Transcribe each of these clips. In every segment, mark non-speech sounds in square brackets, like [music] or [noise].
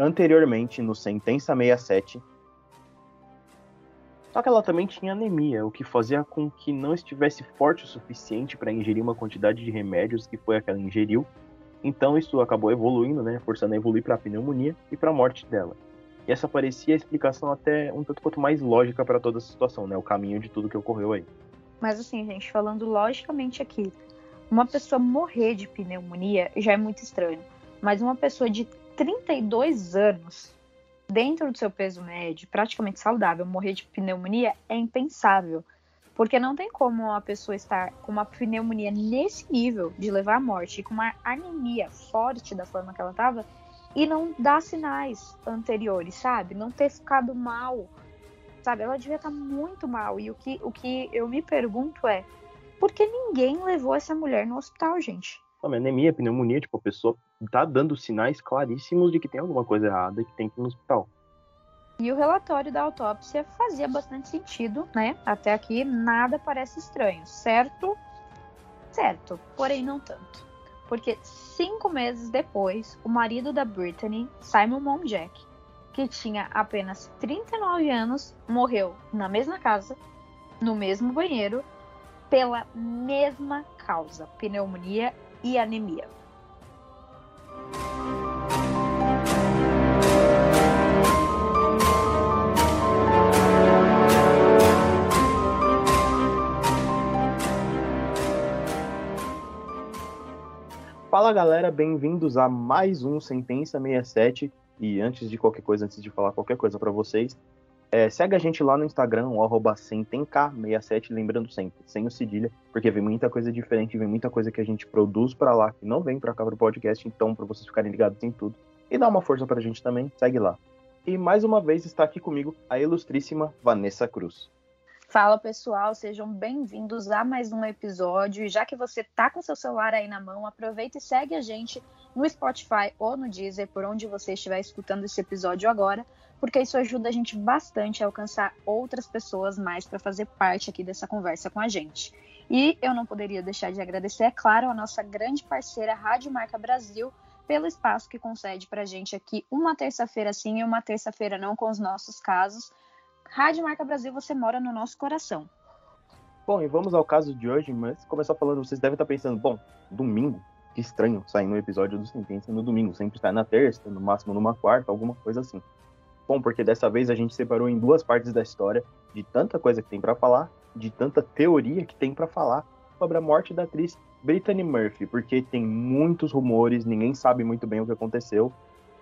anteriormente no Sentença 67. Só que ela também tinha anemia, o que fazia com que não estivesse forte o suficiente para ingerir uma quantidade de remédios que foi a que ela ingeriu. Então isso acabou evoluindo, né, forçando a evoluir para a pneumonia e para a morte dela. E essa parecia a explicação até um tanto quanto mais lógica para toda a situação, né, o caminho de tudo que ocorreu aí. Mas assim, gente, falando logicamente aqui, uma pessoa morrer de pneumonia já é muito estranho. Mas uma pessoa de 32 anos, dentro do seu peso médio, praticamente saudável, morrer de pneumonia é impensável. Porque não tem como uma pessoa estar com uma pneumonia nesse nível de levar à morte, e com uma anemia forte da forma que ela estava, e não dar sinais anteriores, sabe? Não ter ficado mal, sabe? Ela devia estar muito mal. E o que, o que eu me pergunto é: porque ninguém levou essa mulher no hospital, gente. Não, anemia, pneumonia, tipo, a pessoa tá dando sinais claríssimos de que tem alguma coisa errada e que tem que ir no hospital. E o relatório da autópsia fazia bastante sentido, né? Até aqui nada parece estranho, certo? Certo, porém não tanto. Porque cinco meses depois, o marido da Brittany, Simon Monjack, que tinha apenas 39 anos, morreu na mesma casa, no mesmo banheiro pela mesma causa, pneumonia e anemia. Fala galera, bem-vindos a mais um Sentença 67. E antes de qualquer coisa, antes de falar qualquer coisa para vocês, é, segue a gente lá no Instagram, o arroba 67 lembrando sempre, sem o cedilha, porque vem muita coisa diferente, vem muita coisa que a gente produz para lá, que não vem para cá pro podcast, então para vocês ficarem ligados em tudo. E dá uma força pra gente também, segue lá. E mais uma vez está aqui comigo a ilustríssima Vanessa Cruz. Fala pessoal, sejam bem-vindos a mais um episódio. E já que você tá com seu celular aí na mão, aproveita e segue a gente no Spotify ou no Deezer, por onde você estiver escutando esse episódio agora, porque isso ajuda a gente bastante a alcançar outras pessoas mais para fazer parte aqui dessa conversa com a gente. E eu não poderia deixar de agradecer, é claro, a nossa grande parceira Rádio Marca Brasil pelo espaço que concede para a gente aqui uma terça-feira sim e uma terça-feira não com os nossos casos Rádio Marca Brasil, você mora no nosso coração. Bom, e vamos ao caso de hoje, mas começar falando, vocês devem estar pensando, bom, domingo, que estranho sair um episódio do Sentença no domingo, sempre está na terça, no máximo numa quarta, alguma coisa assim. Bom, porque dessa vez a gente separou em duas partes da história, de tanta coisa que tem para falar, de tanta teoria que tem para falar sobre a morte da atriz Brittany Murphy, porque tem muitos rumores, ninguém sabe muito bem o que aconteceu.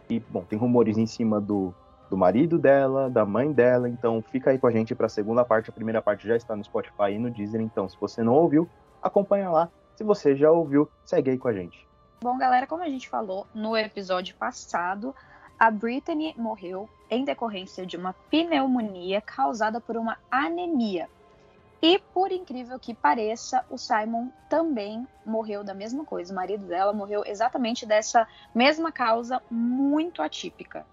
E, bom, tem rumores em cima do do marido dela, da mãe dela. Então fica aí com a gente para a segunda parte. A primeira parte já está no Spotify e no Deezer. Então, se você não ouviu, acompanha lá. Se você já ouviu, segue aí com a gente. Bom, galera, como a gente falou no episódio passado, a Brittany morreu em decorrência de uma pneumonia causada por uma anemia. E, por incrível que pareça, o Simon também morreu da mesma coisa. O marido dela morreu exatamente dessa mesma causa muito atípica.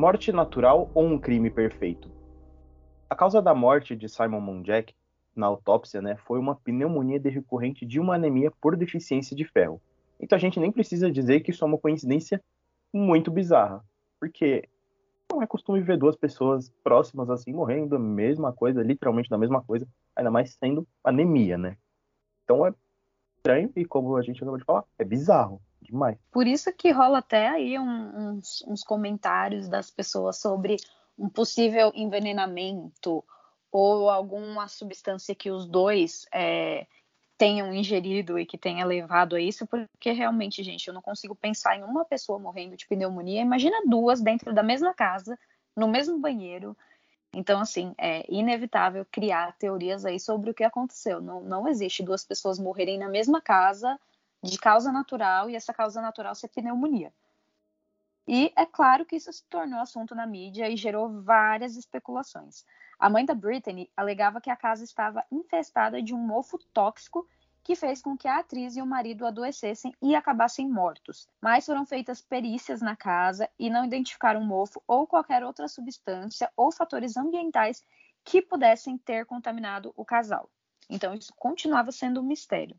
Morte natural ou um crime perfeito? A causa da morte de Simon Monjack na autópsia né, foi uma pneumonia decorrente de uma anemia por deficiência de ferro. Então a gente nem precisa dizer que isso é uma coincidência muito bizarra, porque não é costume ver duas pessoas próximas assim morrendo da mesma coisa, literalmente da mesma coisa, ainda mais sendo anemia, né? Então é estranho e como a gente acabou de falar, é bizarro demais. Por isso que rola até aí um, uns, uns comentários das pessoas sobre um possível envenenamento ou alguma substância que os dois é, tenham ingerido e que tenha levado a isso, porque realmente, gente, eu não consigo pensar em uma pessoa morrendo de pneumonia. Imagina duas dentro da mesma casa, no mesmo banheiro. Então, assim, é inevitável criar teorias aí sobre o que aconteceu. Não, não existe duas pessoas morrerem na mesma casa de causa natural e essa causa natural ser pneumonia. E é claro que isso se tornou assunto na mídia e gerou várias especulações. A mãe da Brittany alegava que a casa estava infestada de um mofo tóxico que fez com que a atriz e o marido adoecessem e acabassem mortos. Mas foram feitas perícias na casa e não identificaram mofo ou qualquer outra substância ou fatores ambientais que pudessem ter contaminado o casal. Então isso continuava sendo um mistério.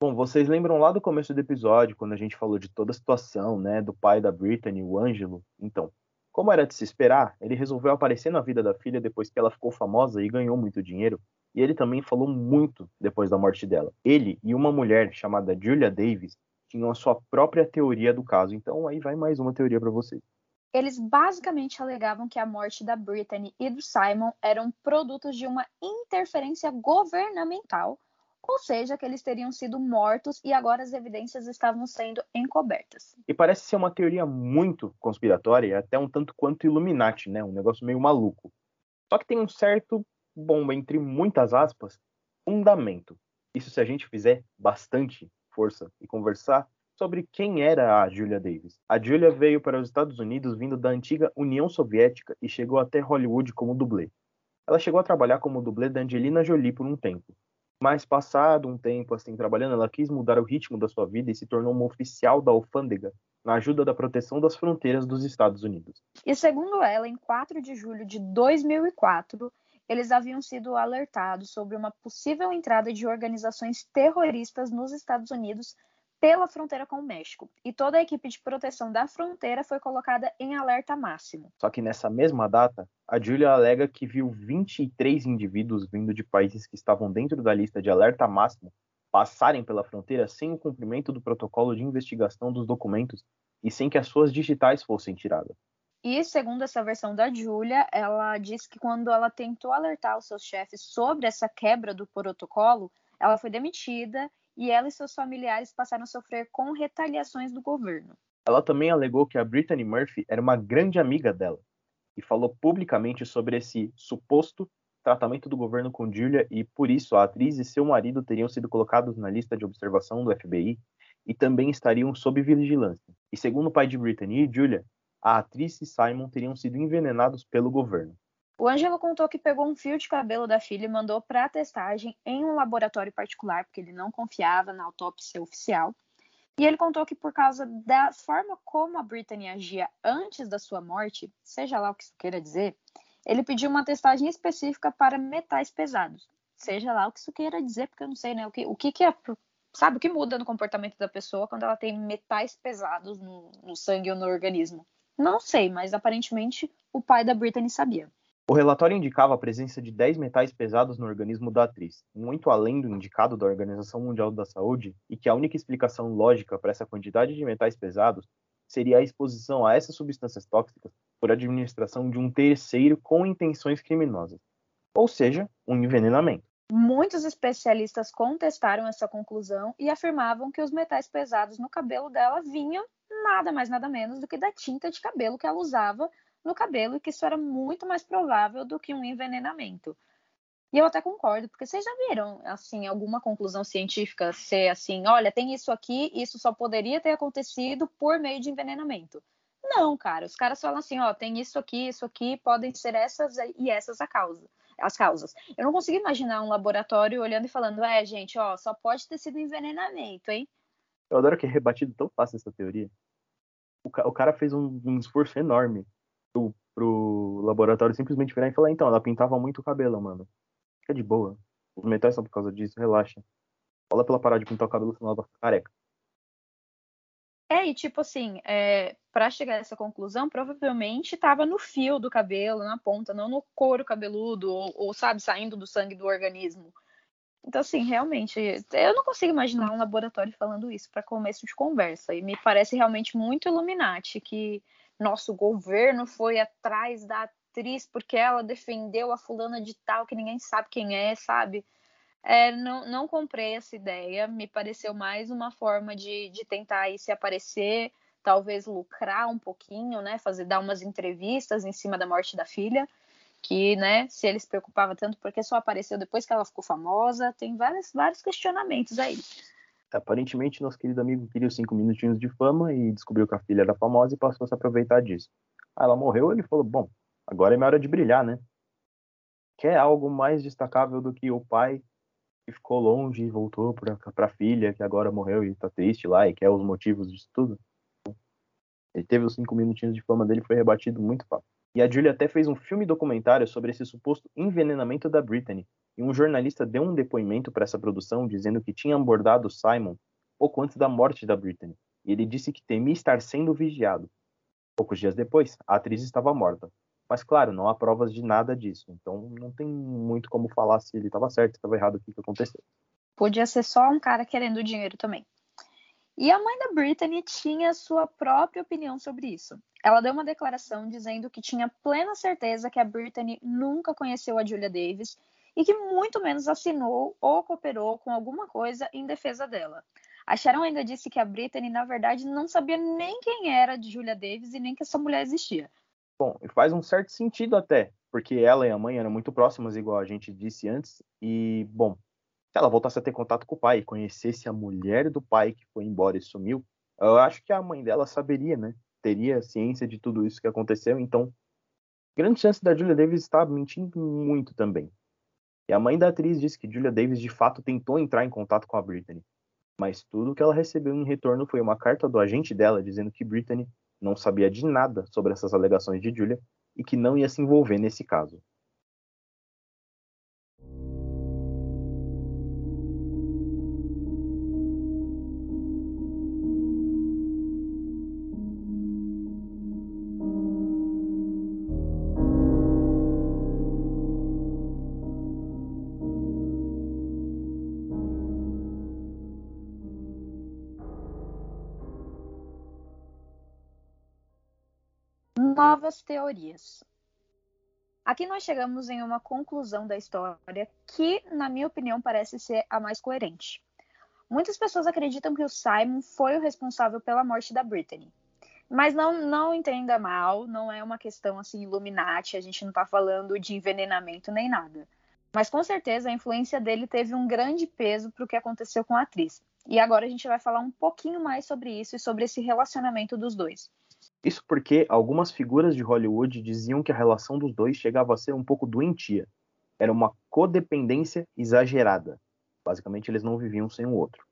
Bom, vocês lembram lá do começo do episódio, quando a gente falou de toda a situação, né, do pai da Brittany, o Ângelo? Então, como era de se esperar, ele resolveu aparecer na vida da filha depois que ela ficou famosa e ganhou muito dinheiro, e ele também falou muito depois da morte dela. Ele e uma mulher chamada Julia Davis tinham a sua própria teoria do caso, então aí vai mais uma teoria para vocês. Eles basicamente alegavam que a morte da Brittany e do Simon eram produtos de uma interferência governamental ou seja, que eles teriam sido mortos e agora as evidências estavam sendo encobertas. E parece ser uma teoria muito conspiratória até um tanto quanto Illuminati, né? Um negócio meio maluco. Só que tem um certo, bom, entre muitas aspas, fundamento. Isso se a gente fizer bastante força e conversar sobre quem era a Julia Davis. A Julia veio para os Estados Unidos vindo da antiga União Soviética e chegou até Hollywood como dublê. Ela chegou a trabalhar como dublê da Angelina Jolie por um tempo. Mas passado um tempo assim trabalhando, ela quis mudar o ritmo da sua vida e se tornou uma oficial da alfândega na ajuda da proteção das fronteiras dos Estados Unidos. E segundo ela, em 4 de julho de 2004, eles haviam sido alertados sobre uma possível entrada de organizações terroristas nos Estados Unidos pela fronteira com o México, e toda a equipe de proteção da fronteira foi colocada em alerta máximo. Só que nessa mesma data, a Julia alega que viu 23 indivíduos vindo de países que estavam dentro da lista de alerta máximo passarem pela fronteira sem o cumprimento do protocolo de investigação dos documentos e sem que as suas digitais fossem tiradas. E segundo essa versão da Julia, ela diz que quando ela tentou alertar os seus chefes sobre essa quebra do protocolo, ela foi demitida e ela e seus familiares passaram a sofrer com retaliações do governo. Ela também alegou que a Brittany Murphy era uma grande amiga dela e falou publicamente sobre esse suposto tratamento do governo com Julia e por isso a atriz e seu marido teriam sido colocados na lista de observação do FBI e também estariam sob vigilância. E segundo o pai de Brittany e Julia, a atriz e Simon teriam sido envenenados pelo governo. O Ângelo contou que pegou um fio de cabelo da filha e mandou para a testagem em um laboratório particular, porque ele não confiava na autópsia oficial. E ele contou que por causa da forma como a Brittany agia antes da sua morte, seja lá o que isso queira dizer, ele pediu uma testagem específica para metais pesados. Seja lá o que isso queira dizer, porque eu não sei, né? O que, o que, que é. Sabe o que muda no comportamento da pessoa quando ela tem metais pesados no, no sangue ou no organismo? Não sei, mas aparentemente o pai da Brittany sabia. O relatório indicava a presença de 10 metais pesados no organismo da atriz, muito além do indicado da Organização Mundial da Saúde, e que a única explicação lógica para essa quantidade de metais pesados seria a exposição a essas substâncias tóxicas por administração de um terceiro com intenções criminosas, ou seja, um envenenamento. Muitos especialistas contestaram essa conclusão e afirmavam que os metais pesados no cabelo dela vinham nada mais nada menos do que da tinta de cabelo que ela usava no cabelo e que isso era muito mais provável do que um envenenamento. E eu até concordo, porque vocês já viram, assim, alguma conclusão científica ser assim, olha, tem isso aqui, isso só poderia ter acontecido por meio de envenenamento. Não, cara, os caras falam assim, ó, tem isso aqui, isso aqui, podem ser essas e essas a causa, as causas. Eu não consigo imaginar um laboratório olhando e falando, é, gente, ó, só pode ter sido envenenamento, hein? Eu adoro que é rebatido tão fácil essa teoria. O, ca o cara fez um, um esforço enorme pro, pro laboratório simplesmente virar e falar, então, ela pintava muito o cabelo, mano. Fica de boa. Os metais são por causa disso, relaxa. Fala pra ela parar de pintar o cabelo, senão ela vai ficar careca. É, e tipo assim, é, para chegar a essa conclusão, provavelmente estava no fio do cabelo, na ponta, não no couro cabeludo, ou, ou, sabe, saindo do sangue do organismo. Então, assim, realmente, eu não consigo imaginar um laboratório falando isso para começo de conversa. E me parece realmente muito Illuminati que nosso governo foi atrás da atriz porque ela defendeu a fulana de tal que ninguém sabe quem é, sabe? É, não, não comprei essa ideia, me pareceu mais uma forma de, de tentar aí se aparecer, talvez lucrar um pouquinho, né? Fazer dar umas entrevistas em cima da morte da filha, que, né, se ele se preocupava tanto porque só apareceu depois que ela ficou famosa, tem vários, vários questionamentos aí. Aparentemente, nosso querido amigo queria os cinco minutinhos de fama e descobriu que a filha era famosa e passou a se aproveitar disso. Aí ela morreu ele falou: Bom, agora é minha hora de brilhar, né? Quer algo mais destacável do que o pai que ficou longe e voltou pra, pra filha, que agora morreu e tá triste lá e quer os motivos disso tudo. Ele teve os cinco minutinhos de fama dele foi rebatido muito fácil. E a Julia até fez um filme documentário sobre esse suposto envenenamento da Britney. E um jornalista deu um depoimento para essa produção dizendo que tinha abordado Simon pouco antes da morte da Britney. E ele disse que temia estar sendo vigiado. Poucos dias depois, a atriz estava morta. Mas claro, não há provas de nada disso. Então não tem muito como falar se ele estava certo, se estava errado, o que, que aconteceu. Podia ser só um cara querendo dinheiro também. E a mãe da Brittany tinha sua própria opinião sobre isso. Ela deu uma declaração dizendo que tinha plena certeza que a Brittany nunca conheceu a Julia Davis e que muito menos assinou ou cooperou com alguma coisa em defesa dela. A Sharon ainda disse que a Brittany, na verdade, não sabia nem quem era de Julia Davis e nem que essa mulher existia. Bom, faz um certo sentido até, porque ela e a mãe eram muito próximas, igual a gente disse antes, e, bom, se ela voltasse a ter contato com o pai e conhecesse a mulher do pai que foi embora e sumiu, eu acho que a mãe dela saberia, né? Teria ciência de tudo isso que aconteceu, então grande chance da Julia Davis estar mentindo muito também. E a mãe da atriz disse que Julia Davis de fato tentou entrar em contato com a Britney, mas tudo que ela recebeu em retorno foi uma carta do agente dela dizendo que Britney não sabia de nada sobre essas alegações de Julia e que não ia se envolver nesse caso. Novas teorias. Aqui nós chegamos em uma conclusão da história que, na minha opinião, parece ser a mais coerente. Muitas pessoas acreditam que o Simon foi o responsável pela morte da Brittany. Mas não, não entenda mal, não é uma questão assim Illuminati, a gente não está falando de envenenamento nem nada. Mas com certeza a influência dele teve um grande peso para o que aconteceu com a atriz. E agora a gente vai falar um pouquinho mais sobre isso e sobre esse relacionamento dos dois. Isso porque algumas figuras de Hollywood diziam que a relação dos dois chegava a ser um pouco doentia. Era uma codependência exagerada. Basicamente, eles não viviam sem o outro.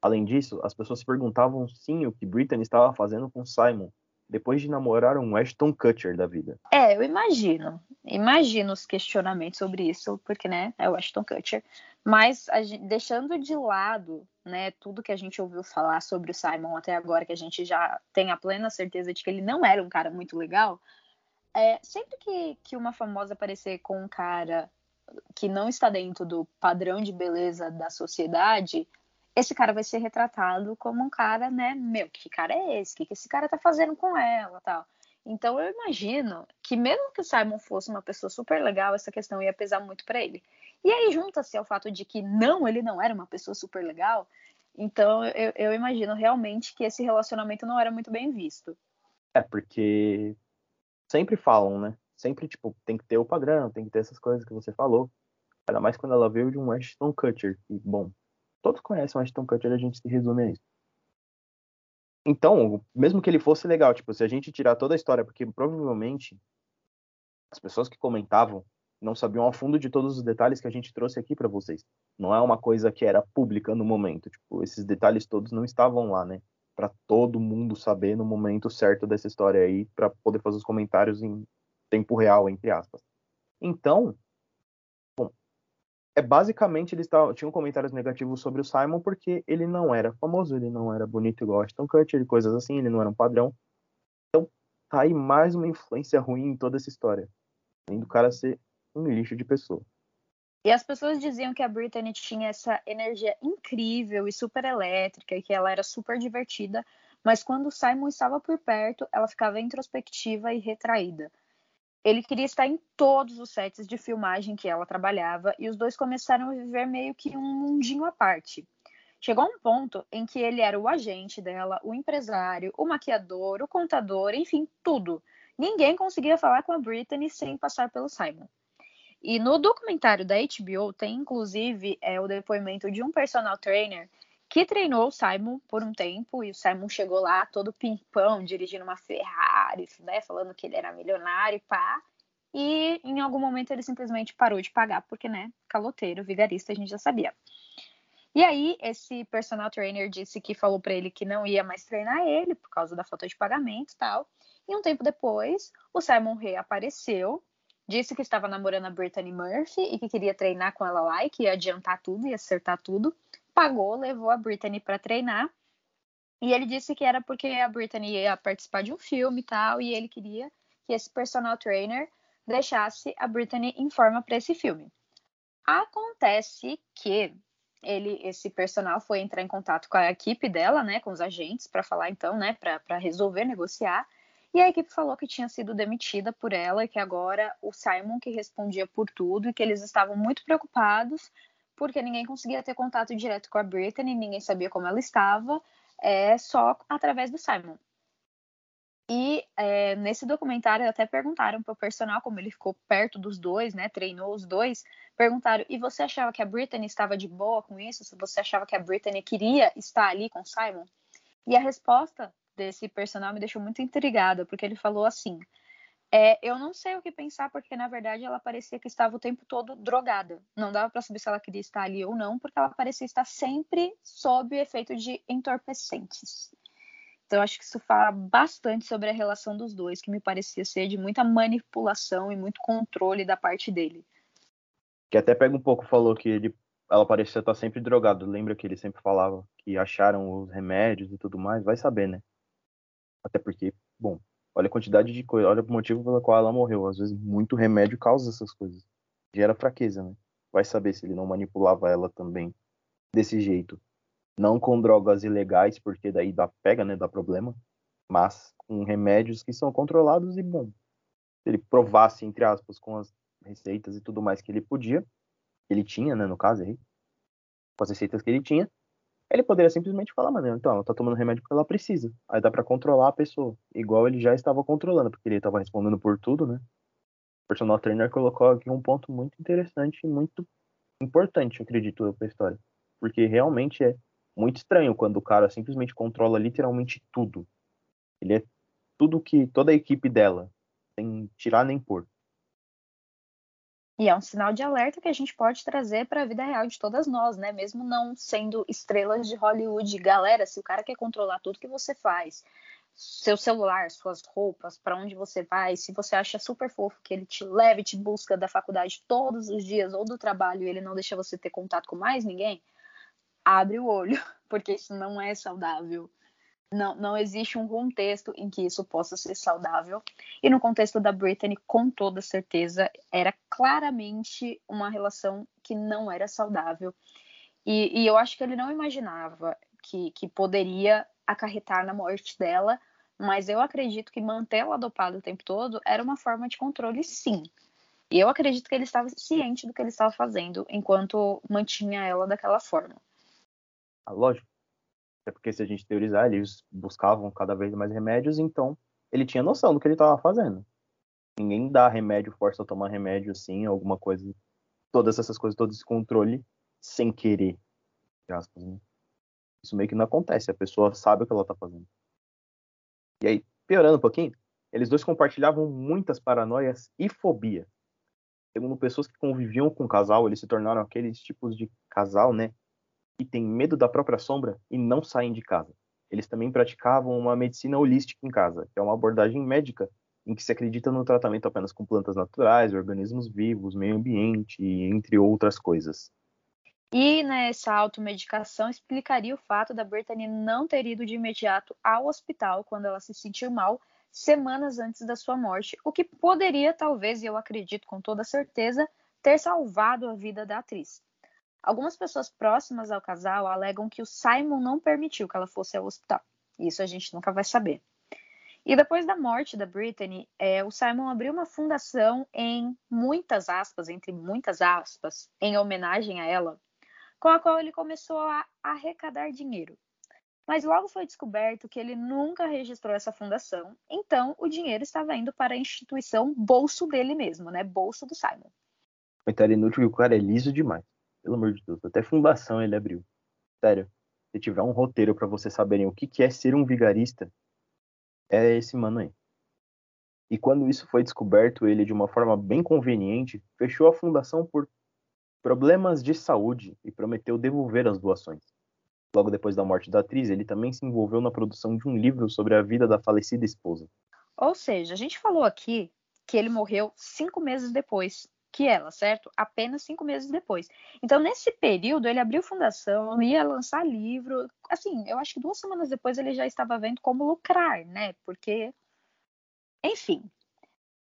Além disso, as pessoas se perguntavam sim o que Britney estava fazendo com Simon, depois de namorar um Ashton Kutcher da vida. É, eu imagino. Imagino os questionamentos sobre isso, porque, né, é o Ashton Kutcher. Mas gente, deixando de lado, né, tudo que a gente ouviu falar sobre o Simon até agora, que a gente já tem a plena certeza de que ele não era um cara muito legal, é, sempre que, que uma famosa aparecer com um cara que não está dentro do padrão de beleza da sociedade, esse cara vai ser retratado como um cara, né? Meu, que cara é esse? O que, que esse cara tá fazendo com ela tal? Então eu imagino que mesmo que o Simon fosse uma pessoa super legal, essa questão ia pesar muito para ele. E aí junta-se ao fato de que não, ele não era uma pessoa super legal. Então eu, eu imagino realmente que esse relacionamento não era muito bem visto. É, porque sempre falam, né? Sempre, tipo, tem que ter o padrão, tem que ter essas coisas que você falou. Ainda mais quando ela veio de um Ashton Kutcher, que, bom, todos conhecem o Ashton Kutcher, a gente se resume a isso. Então, mesmo que ele fosse legal, tipo, se a gente tirar toda a história, porque provavelmente as pessoas que comentavam não sabiam a fundo de todos os detalhes que a gente trouxe aqui para vocês. Não é uma coisa que era pública no momento, tipo, esses detalhes todos não estavam lá, né? Para todo mundo saber no momento certo dessa história aí, para poder fazer os comentários em tempo real, entre aspas. Então, é basicamente eles tinham comentários negativos sobre o Simon porque ele não era famoso, ele não era bonito igual Ashton Kutcher, coisas assim, ele não era um padrão. Então, tá aí mais uma influência ruim em toda essa história. Além do cara ser um lixo de pessoa. E as pessoas diziam que a Britney tinha essa energia incrível e super elétrica, e que ela era super divertida, mas quando o Simon estava por perto, ela ficava introspectiva e retraída. Ele queria estar em todos os sets de filmagem que ela trabalhava e os dois começaram a viver meio que um mundinho à parte. Chegou um ponto em que ele era o agente dela, o empresário, o maquiador, o contador, enfim, tudo. Ninguém conseguia falar com a Britney sem passar pelo Simon. E no documentário da HBO tem inclusive é, o depoimento de um personal trainer que treinou o Simon por um tempo, e o Simon chegou lá todo pimpão, dirigindo uma Ferrari, né, falando que ele era milionário, pá. e em algum momento ele simplesmente parou de pagar, porque, né, caloteiro, vigarista, a gente já sabia. E aí, esse personal trainer disse que falou para ele que não ia mais treinar ele por causa da falta de pagamento e tal. E um tempo depois, o Simon reapareceu, disse que estava namorando a Brittany Murphy e que queria treinar com ela lá e que ia adiantar tudo e acertar tudo. Pagou, levou a Brittany para treinar. E ele disse que era porque a Brittany ia participar de um filme e tal, e ele queria que esse personal trainer deixasse a Brittany em forma para esse filme. Acontece que ele, esse personal foi entrar em contato com a equipe dela, né, com os agentes, para falar então, né, para resolver negociar. E a equipe falou que tinha sido demitida por ela e que agora o Simon que respondia por tudo e que eles estavam muito preocupados porque ninguém conseguia ter contato direto com a Brittany, ninguém sabia como ela estava, é só através do Simon. E é, nesse documentário até perguntaram para o personal, como ele ficou perto dos dois, né, treinou os dois, perguntaram: e você achava que a Brittany estava de boa com isso? Você achava que a Brittany queria estar ali com Simon? E a resposta desse personal me deixou muito intrigada, porque ele falou assim: é, eu não sei o que pensar, porque na verdade ela parecia que estava o tempo todo drogada. Não dava para saber se ela queria estar ali ou não, porque ela parecia estar sempre sob o efeito de entorpecentes. Então, acho que isso fala bastante sobre a relação dos dois, que me parecia ser de muita manipulação e muito controle da parte dele. Que até pega um pouco, falou que ele, ela parecia estar sempre drogada. Lembra que ele sempre falava que acharam os remédios e tudo mais? Vai saber, né? Até porque, bom, olha a quantidade de coisa, olha o motivo pelo qual ela morreu. Às vezes, muito remédio causa essas coisas. Gera fraqueza, né? Vai saber se ele não manipulava ela também desse jeito não com drogas ilegais, porque daí dá pega, né, dá problema, mas com remédios que são controlados e bom. Se ele provasse entre aspas com as receitas e tudo mais que ele podia, ele tinha, né, no caso aí, com as receitas que ele tinha, ele poderia simplesmente falar, mano, então, ela tá tomando remédio porque ela precisa. Aí dá para controlar a pessoa, igual ele já estava controlando, porque ele estava respondendo por tudo, né? O personal trainer colocou aqui um ponto muito interessante e muito importante, eu acredito, para a história. Porque realmente é muito estranho quando o cara simplesmente controla literalmente tudo. Ele é tudo que toda a equipe dela, sem tirar nem pôr. E é um sinal de alerta que a gente pode trazer para a vida real de todas nós, né? Mesmo não sendo estrelas de Hollywood. Galera, se o cara quer controlar tudo que você faz, seu celular, suas roupas, para onde você vai, se você acha super fofo que ele te leve, te busca da faculdade todos os dias ou do trabalho e ele não deixa você ter contato com mais ninguém, abre o olho, [laughs] porque isso não é saudável. Não, não existe um contexto em que isso possa ser saudável. E no contexto da Britney, com toda certeza, era claramente uma relação que não era saudável. E, e eu acho que ele não imaginava que, que poderia acarretar na morte dela, mas eu acredito que mantê-la dopada o tempo todo era uma forma de controle, sim. E eu acredito que ele estava ciente do que ele estava fazendo enquanto mantinha ela daquela forma. Ah, lógico. Até porque se a gente teorizar, eles buscavam cada vez mais remédios, então ele tinha noção do que ele estava fazendo. Ninguém dá remédio, força a tomar remédio assim, alguma coisa. Todas essas coisas, todo esse controle, sem querer. Aspas, né? Isso meio que não acontece, a pessoa sabe o que ela está fazendo. E aí, piorando um pouquinho, eles dois compartilhavam muitas paranoias e fobia. Segundo pessoas que conviviam com o casal, eles se tornaram aqueles tipos de casal, né? Que têm medo da própria sombra e não saem de casa. Eles também praticavam uma medicina holística em casa, que é uma abordagem médica em que se acredita no tratamento apenas com plantas naturais, organismos vivos, meio ambiente, entre outras coisas. E nessa automedicação explicaria o fato da Brittany não ter ido de imediato ao hospital quando ela se sentiu mal, semanas antes da sua morte, o que poderia, talvez, e eu acredito com toda certeza, ter salvado a vida da atriz. Algumas pessoas próximas ao casal alegam que o Simon não permitiu que ela fosse ao hospital. Isso a gente nunca vai saber. E depois da morte da Brittany, é, o Simon abriu uma fundação em muitas aspas, entre muitas aspas, em homenagem a ela, com a qual ele começou a arrecadar dinheiro. Mas logo foi descoberto que ele nunca registrou essa fundação, então o dinheiro estava indo para a instituição bolso dele mesmo, né? Bolso do Simon. Comentário inútil que o cara é liso demais. Pelo amor de Deus, até fundação ele abriu. Sério, se tiver um roteiro para vocês saberem o que, que é ser um vigarista, é esse mano aí. E quando isso foi descoberto, ele, de uma forma bem conveniente, fechou a fundação por problemas de saúde e prometeu devolver as doações. Logo depois da morte da atriz, ele também se envolveu na produção de um livro sobre a vida da falecida esposa. Ou seja, a gente falou aqui que ele morreu cinco meses depois que ela, certo? Apenas cinco meses depois. Então, nesse período, ele abriu fundação, ia lançar livro. Assim, eu acho que duas semanas depois ele já estava vendo como lucrar, né? Porque, enfim.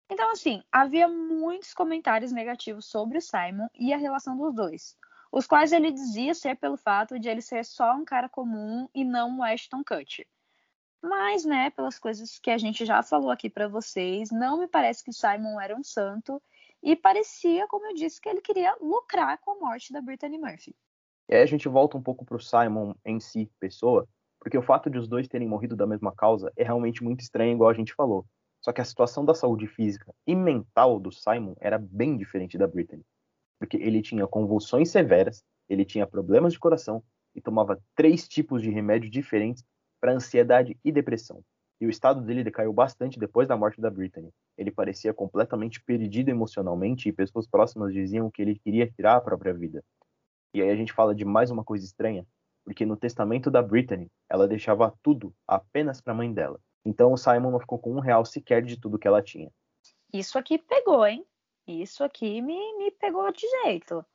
Então, assim, havia muitos comentários negativos sobre o Simon e a relação dos dois, os quais ele dizia ser pelo fato de ele ser só um cara comum e não um Ashton Kutcher. Mas, né, pelas coisas que a gente já falou aqui para vocês, não me parece que o Simon era um santo e parecia, como eu disse, que ele queria lucrar com a morte da Brittany Murphy. E aí a gente volta um pouco pro Simon em si, pessoa, porque o fato de os dois terem morrido da mesma causa é realmente muito estranho, igual a gente falou. Só que a situação da saúde física e mental do Simon era bem diferente da Brittany. Porque ele tinha convulsões severas, ele tinha problemas de coração e tomava três tipos de remédio diferentes para ansiedade e depressão e o estado dele decaiu bastante depois da morte da Brittany. Ele parecia completamente perdido emocionalmente e pessoas próximas diziam que ele queria tirar a própria vida. E aí a gente fala de mais uma coisa estranha, porque no testamento da Brittany, ela deixava tudo apenas para a mãe dela. Então o Simon não ficou com um real sequer de tudo que ela tinha. Isso aqui pegou, hein? Isso aqui me, me pegou de jeito.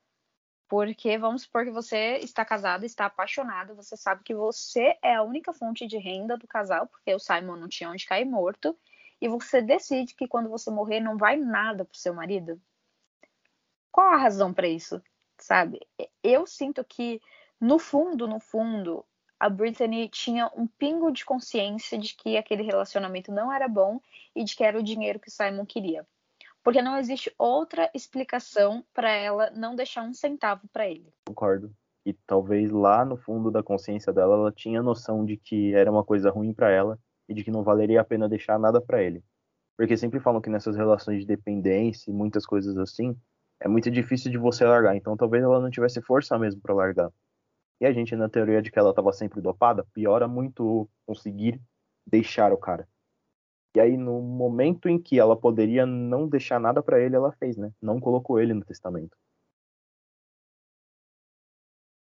Porque vamos supor que você está casado, está apaixonado, você sabe que você é a única fonte de renda do casal, porque o Simon não tinha onde cair morto, e você decide que quando você morrer não vai nada pro seu marido. Qual a razão para isso? Sabe? Eu sinto que no fundo, no fundo, a Brittany tinha um pingo de consciência de que aquele relacionamento não era bom e de que era o dinheiro que o Simon queria porque não existe outra explicação para ela não deixar um centavo para ele. Concordo. E talvez lá no fundo da consciência dela ela tinha noção de que era uma coisa ruim para ela e de que não valeria a pena deixar nada para ele. Porque sempre falam que nessas relações de dependência e muitas coisas assim, é muito difícil de você largar. Então talvez ela não tivesse força mesmo para largar. E a gente, na teoria de que ela estava sempre dopada, piora muito conseguir deixar o cara. E aí, no momento em que ela poderia não deixar nada para ele, ela fez, né? Não colocou ele no testamento.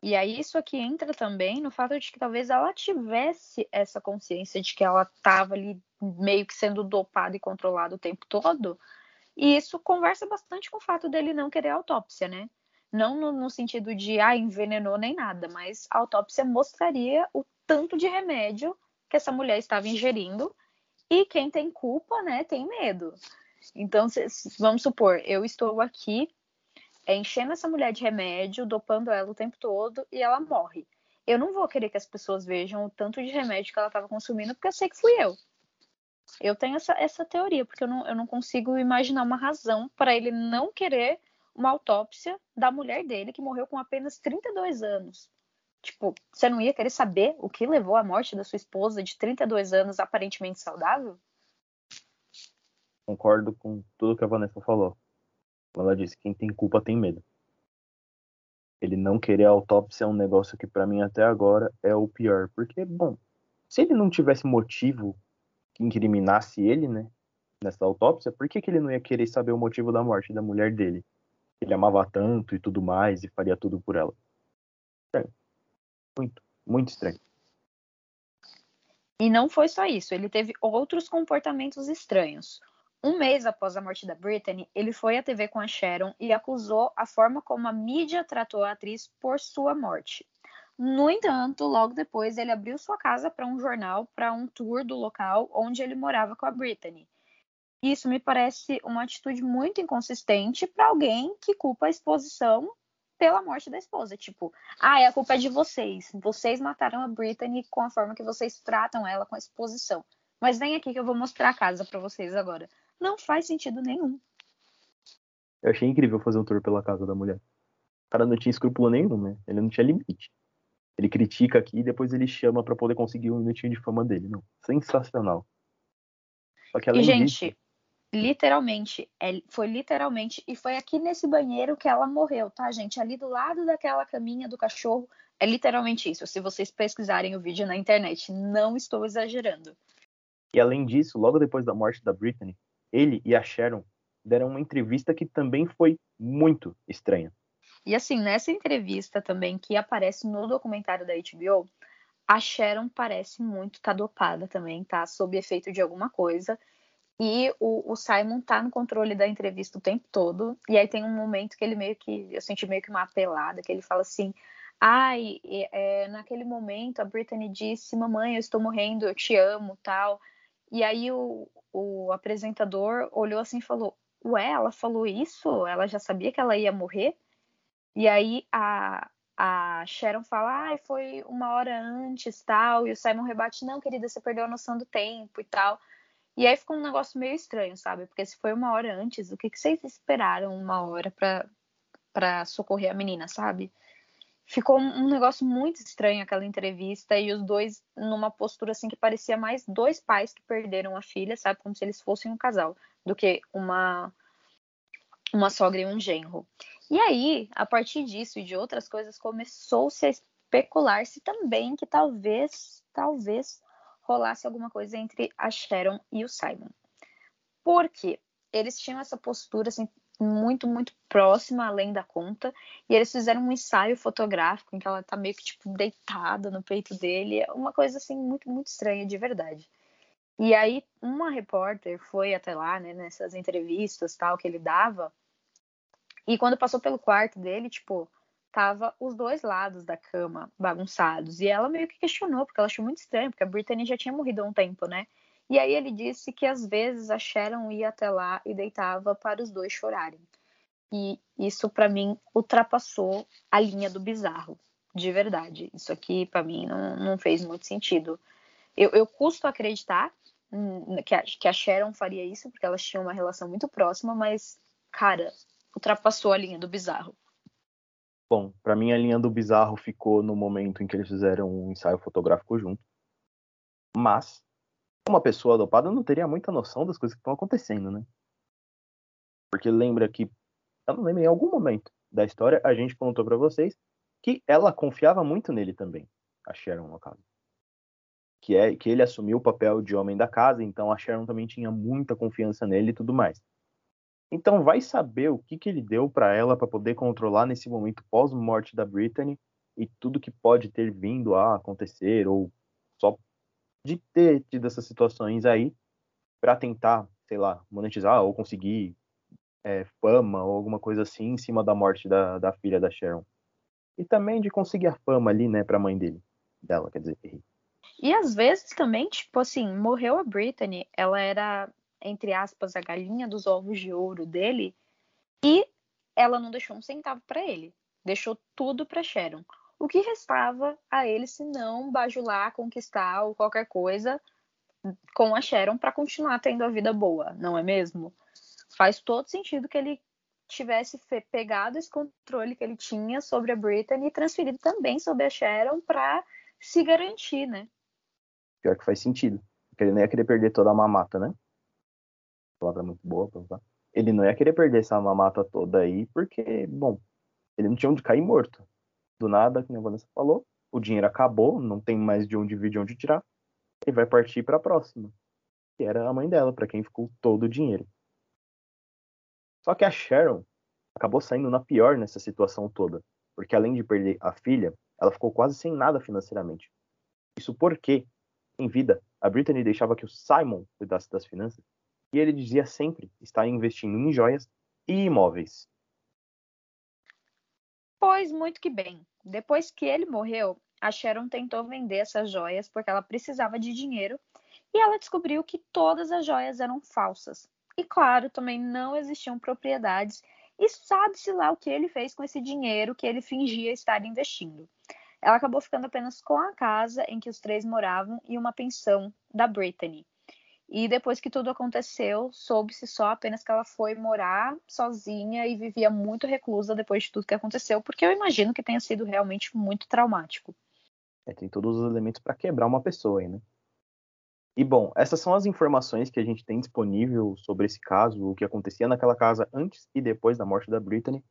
E aí isso aqui entra também no fato de que talvez ela tivesse essa consciência de que ela estava ali meio que sendo dopada e controlada o tempo todo. E isso conversa bastante com o fato dele não querer autópsia, né? Não no, no sentido de, ah, envenenou nem nada, mas a autópsia mostraria o tanto de remédio que essa mulher estava ingerindo e quem tem culpa, né, tem medo. Então, vamos supor, eu estou aqui é, enchendo essa mulher de remédio, dopando ela o tempo todo e ela morre. Eu não vou querer que as pessoas vejam o tanto de remédio que ela estava consumindo, porque eu sei que fui eu. Eu tenho essa, essa teoria, porque eu não, eu não consigo imaginar uma razão para ele não querer uma autópsia da mulher dele, que morreu com apenas 32 anos. Tipo, você não ia querer saber o que levou à morte da sua esposa de 32 anos aparentemente saudável? Concordo com tudo que a Vanessa falou. Ela disse: quem tem culpa tem medo. Ele não querer a autópsia é um negócio que para mim até agora é o pior, porque bom, se ele não tivesse motivo que incriminasse ele, né, nessa autópsia, por que, que ele não ia querer saber o motivo da morte da mulher dele? Ele amava tanto e tudo mais e faria tudo por ela. É. Muito, muito estranho. E não foi só isso, ele teve outros comportamentos estranhos. Um mês após a morte da Brittany, ele foi à TV com a Sharon e acusou a forma como a mídia tratou a atriz por sua morte. No entanto, logo depois, ele abriu sua casa para um jornal, para um tour do local onde ele morava com a Brittany. Isso me parece uma atitude muito inconsistente para alguém que culpa a exposição pela morte da esposa. Tipo, ah, a culpa é de vocês. Vocês mataram a Brittany com a forma que vocês tratam ela com a exposição. Mas vem aqui que eu vou mostrar a casa para vocês agora. Não faz sentido nenhum. Eu achei incrível fazer um tour pela casa da mulher. O cara não tinha escrúpulo nenhum, né? Ele não tinha limite. Ele critica aqui e depois ele chama para poder conseguir um minutinho de fama dele. Não, sensacional. Só que além e, gente, disso, literalmente, é, foi literalmente, e foi aqui nesse banheiro que ela morreu, tá, gente? Ali do lado daquela caminha do cachorro, é literalmente isso. Se vocês pesquisarem o vídeo na internet, não estou exagerando. E além disso, logo depois da morte da Britney, ele e a Sharon deram uma entrevista que também foi muito estranha. E assim, nessa entrevista também que aparece no documentário da HBO, a Sharon parece muito tá dopada também, tá sob efeito de alguma coisa. E o, o, Simon tá no controle da entrevista o tempo todo. E aí tem um momento que ele meio que. Eu senti meio que uma apelada, que ele fala assim: Ai, é, naquele momento a Brittany disse: Mamãe, eu estou morrendo, eu te amo, tal. E aí o, o apresentador olhou assim e falou: Ué, ela falou isso? Ela já sabia que ela ia morrer? E aí a, a Sharon fala: Ai, foi uma hora antes, tal. E o Simon rebate: Não, querida, você perdeu a noção do tempo e tal. E aí ficou um negócio meio estranho, sabe? Porque se foi uma hora antes, o que, que vocês esperaram uma hora para socorrer a menina, sabe? Ficou um negócio muito estranho aquela entrevista e os dois numa postura assim que parecia mais dois pais que perderam a filha, sabe? Como se eles fossem um casal, do que uma uma sogra e um genro. E aí, a partir disso e de outras coisas, começou-se a especular-se também que talvez, talvez rolasse alguma coisa entre a Sharon e o Simon. Porque eles tinham essa postura assim, muito, muito próxima, além da conta, e eles fizeram um ensaio fotográfico em que ela tá meio que tipo deitada no peito dele, é uma coisa assim muito, muito estranha de verdade. E aí uma repórter foi até lá, né, nessas entrevistas tal que ele dava, e quando passou pelo quarto dele, tipo, tava os dois lados da cama bagunçados. E ela meio que questionou, porque ela achou muito estranho, porque a Brittany já tinha morrido há um tempo, né? E aí ele disse que às vezes a Sharon ia até lá e deitava para os dois chorarem. E isso para mim ultrapassou a linha do bizarro, de verdade. Isso aqui para mim não, não, fez muito sentido. Eu, eu custo acreditar hum, que a, que a Sharon faria isso, porque elas tinham uma relação muito próxima, mas, cara, ultrapassou a linha do bizarro. Bom, para mim a linha do bizarro ficou no momento em que eles fizeram um ensaio fotográfico junto. Mas uma pessoa dopada não teria muita noção das coisas que estão acontecendo, né? Porque lembra que eu não lembro em algum momento da história a gente contou para vocês que ela confiava muito nele também, a Sharon no caso. Que é que ele assumiu o papel de homem da casa, então a Sharon também tinha muita confiança nele e tudo mais. Então vai saber o que, que ele deu para ela para poder controlar nesse momento pós-morte da Brittany e tudo que pode ter vindo a acontecer ou só de ter tido essas situações aí para tentar, sei lá, monetizar ou conseguir é, fama ou alguma coisa assim em cima da morte da, da filha da Sharon. E também de conseguir a fama ali, né, pra mãe dele. Dela, quer dizer. E às vezes também, tipo assim, morreu a Brittany, ela era entre aspas, a galinha dos ovos de ouro dele, e ela não deixou um centavo para ele, deixou tudo para Sharon. O que restava a ele se não bajular, conquistar ou qualquer coisa com a Sharon para continuar tendo a vida boa, não é mesmo? Faz todo sentido que ele tivesse pegado esse controle que ele tinha sobre a Brittany e transferido também sobre a Sharon para se garantir, né? Pior que faz sentido. Porque ele não ia querer perder toda a mamata, né? Palavra muito boa pra usar. Ele não ia querer perder essa mamata toda aí, porque, bom, ele não tinha onde cair morto. Do nada, como a Vanessa falou, o dinheiro acabou, não tem mais de onde dividir, onde tirar. Ele vai partir para a próxima, que era a mãe dela, para quem ficou todo o dinheiro. Só que a Sharon acabou saindo na pior nessa situação toda, porque além de perder a filha, ela ficou quase sem nada financeiramente. Isso porque, em vida, a Brittany deixava que o Simon cuidasse das finanças e ele dizia sempre estar investindo em joias e imóveis. Pois muito que bem. Depois que ele morreu, a Sharon tentou vender essas joias porque ela precisava de dinheiro e ela descobriu que todas as joias eram falsas. E claro, também não existiam propriedades e sabe-se lá o que ele fez com esse dinheiro que ele fingia estar investindo. Ela acabou ficando apenas com a casa em que os três moravam e uma pensão da Brittany. E depois que tudo aconteceu, soube-se só apenas que ela foi morar sozinha e vivia muito reclusa depois de tudo que aconteceu, porque eu imagino que tenha sido realmente muito traumático. É, tem todos os elementos para quebrar uma pessoa aí, né? E bom, essas são as informações que a gente tem disponível sobre esse caso, o que acontecia naquela casa antes e depois da morte da Brittany.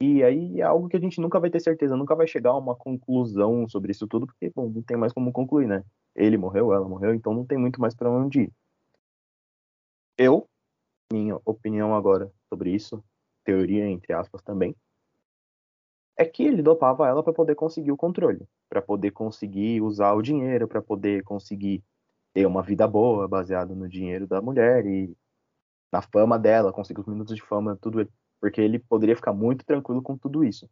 E aí é algo que a gente nunca vai ter certeza, nunca vai chegar a uma conclusão sobre isso tudo, porque, bom, não tem mais como concluir, né? Ele morreu, ela morreu, então não tem muito mais para onde ir. Eu, minha opinião agora sobre isso, teoria entre aspas também, é que ele dopava ela para poder conseguir o controle, para poder conseguir usar o dinheiro, para poder conseguir ter uma vida boa baseada no dinheiro da mulher e na fama dela, conseguir os minutos de fama, tudo, porque ele poderia ficar muito tranquilo com tudo isso.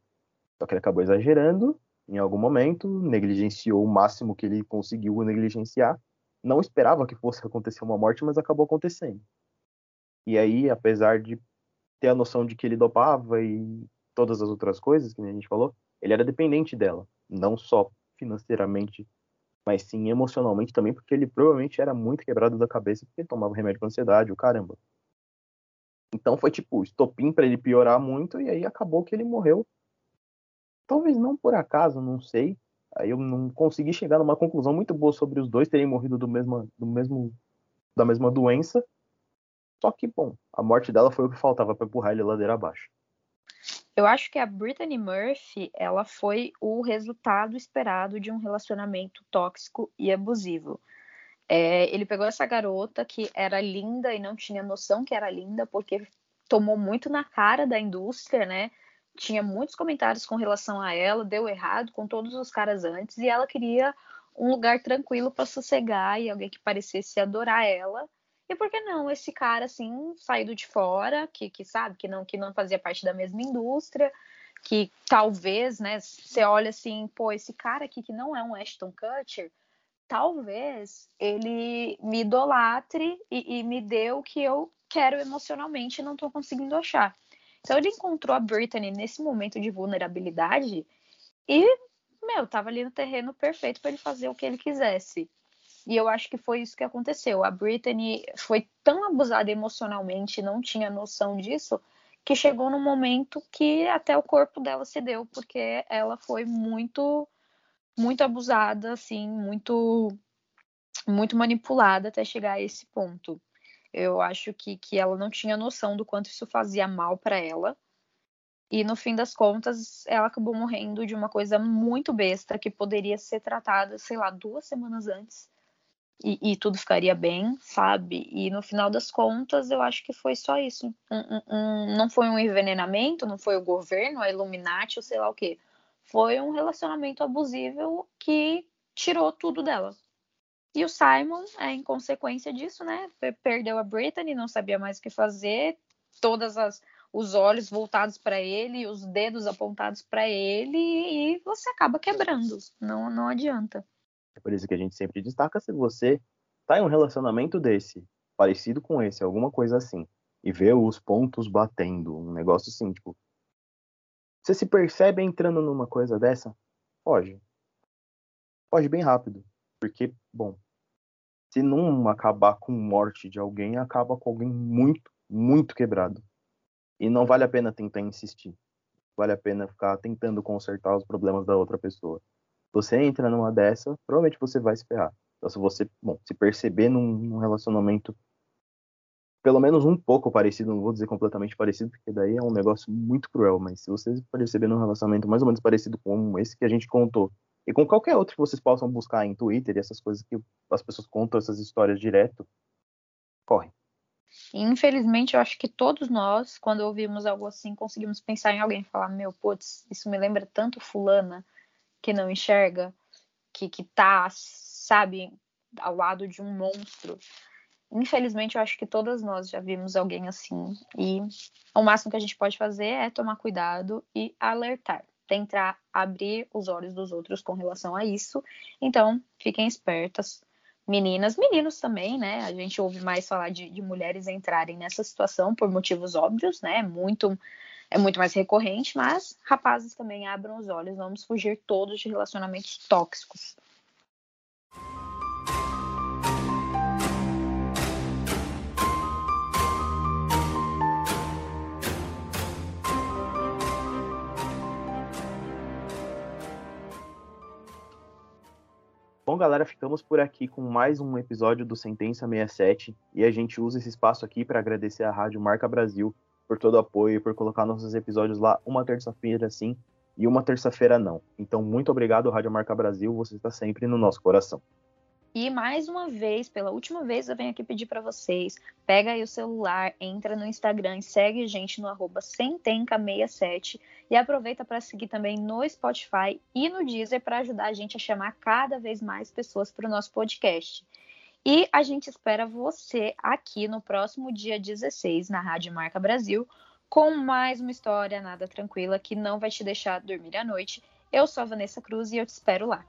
Só que ele acabou exagerando em algum momento, negligenciou o máximo que ele conseguiu negligenciar. Não esperava que fosse acontecer uma morte, mas acabou acontecendo. E aí, apesar de ter a noção de que ele dopava e todas as outras coisas que a gente falou, ele era dependente dela, não só financeiramente, mas sim emocionalmente também, porque ele provavelmente era muito quebrado da cabeça porque tomava remédio para ansiedade, o caramba. Então foi tipo estopim para ele piorar muito e aí acabou que ele morreu. Talvez não por acaso, não sei. Aí eu não consegui chegar numa conclusão muito boa sobre os dois terem morrido do mesmo, do mesmo da mesma doença. Só que, bom, a morte dela foi o que faltava para empurrar ele ladeira abaixo. Eu acho que a Brittany Murphy, ela foi o resultado esperado de um relacionamento tóxico e abusivo. É, ele pegou essa garota que era linda e não tinha noção que era linda, porque tomou muito na cara da indústria, né? Tinha muitos comentários com relação a ela, deu errado com todos os caras antes, e ela queria um lugar tranquilo para sossegar e alguém que parecesse adorar ela. E por que não esse cara assim saído de fora, que, que sabe que não que não fazia parte da mesma indústria, que talvez, né, você olha assim, pô, esse cara aqui que não é um Ashton Kutcher, talvez ele me idolatre e, e me dê o que eu quero emocionalmente e não estou conseguindo achar. Então ele encontrou a Brittany nesse momento de vulnerabilidade e, meu, tava ali no terreno perfeito para ele fazer o que ele quisesse. E eu acho que foi isso que aconteceu. A Britney foi tão abusada emocionalmente, não tinha noção disso, que chegou num momento que até o corpo dela cedeu, porque ela foi muito, muito abusada, assim, muito, muito manipulada até chegar a esse ponto. Eu acho que, que ela não tinha noção do quanto isso fazia mal para ela. E no fim das contas, ela acabou morrendo de uma coisa muito besta que poderia ser tratada, sei lá, duas semanas antes e, e, tudo ficaria bem, sabe? E no final das contas, eu acho que foi só isso. Um, um, um, não foi um envenenamento, não foi o governo, a Illuminati, ou sei lá o quê. Foi um relacionamento abusivo que tirou tudo dela. E o Simon, é, em consequência disso, né? Perdeu a Brittany, não sabia mais o que fazer, todas as os olhos voltados para ele, os dedos apontados para ele, e você acaba quebrando. Não, não adianta. É por isso que a gente sempre destaca se você tá em um relacionamento desse, parecido com esse, alguma coisa assim, e vê os pontos batendo, um negócio assim, tipo, você se percebe entrando numa coisa dessa? Foge. Foge bem rápido, porque, bom, se não acabar com morte de alguém, acaba com alguém muito, muito quebrado. E não vale a pena tentar insistir. Vale a pena ficar tentando consertar os problemas da outra pessoa você entra numa dessa, provavelmente você vai se ferrar. Então, se você, bom, se perceber num, num, relacionamento pelo menos um pouco parecido, não vou dizer completamente parecido, porque daí é um negócio muito cruel, mas se você perceber num relacionamento mais ou menos parecido com esse que a gente contou, e com qualquer outro que vocês possam buscar em Twitter e essas coisas que as pessoas contam essas histórias direto, corre. Infelizmente, eu acho que todos nós, quando ouvimos algo assim, conseguimos pensar em alguém falar: Meu, putz, isso me lembra tanto Fulana que não enxerga, que, que tá, sabe, ao lado de um monstro. Infelizmente, eu acho que todas nós já vimos alguém assim. E o máximo que a gente pode fazer é tomar cuidado e alertar. Tentar abrir os olhos dos outros com relação a isso. Então, fiquem espertas. Meninas, meninos também, né? A gente ouve mais falar de, de mulheres entrarem nessa situação por motivos óbvios, né? Muito é muito mais recorrente, mas rapazes também abram os olhos, vamos fugir todos de relacionamentos tóxicos. Bom, galera, ficamos por aqui com mais um episódio do Sentença 67 e a gente usa esse espaço aqui para agradecer a Rádio Marca Brasil por todo o apoio, por colocar nossos episódios lá uma terça-feira sim e uma terça-feira não. Então, muito obrigado, Rádio Marca Brasil, você está sempre no nosso coração. E mais uma vez, pela última vez, eu venho aqui pedir para vocês, pega aí o celular, entra no Instagram e segue a gente no arroba 67 e aproveita para seguir também no Spotify e no Deezer para ajudar a gente a chamar cada vez mais pessoas para o nosso podcast. E a gente espera você aqui no próximo dia 16 na Rádio Marca Brasil com mais uma história nada tranquila que não vai te deixar dormir à noite. Eu sou a Vanessa Cruz e eu te espero lá.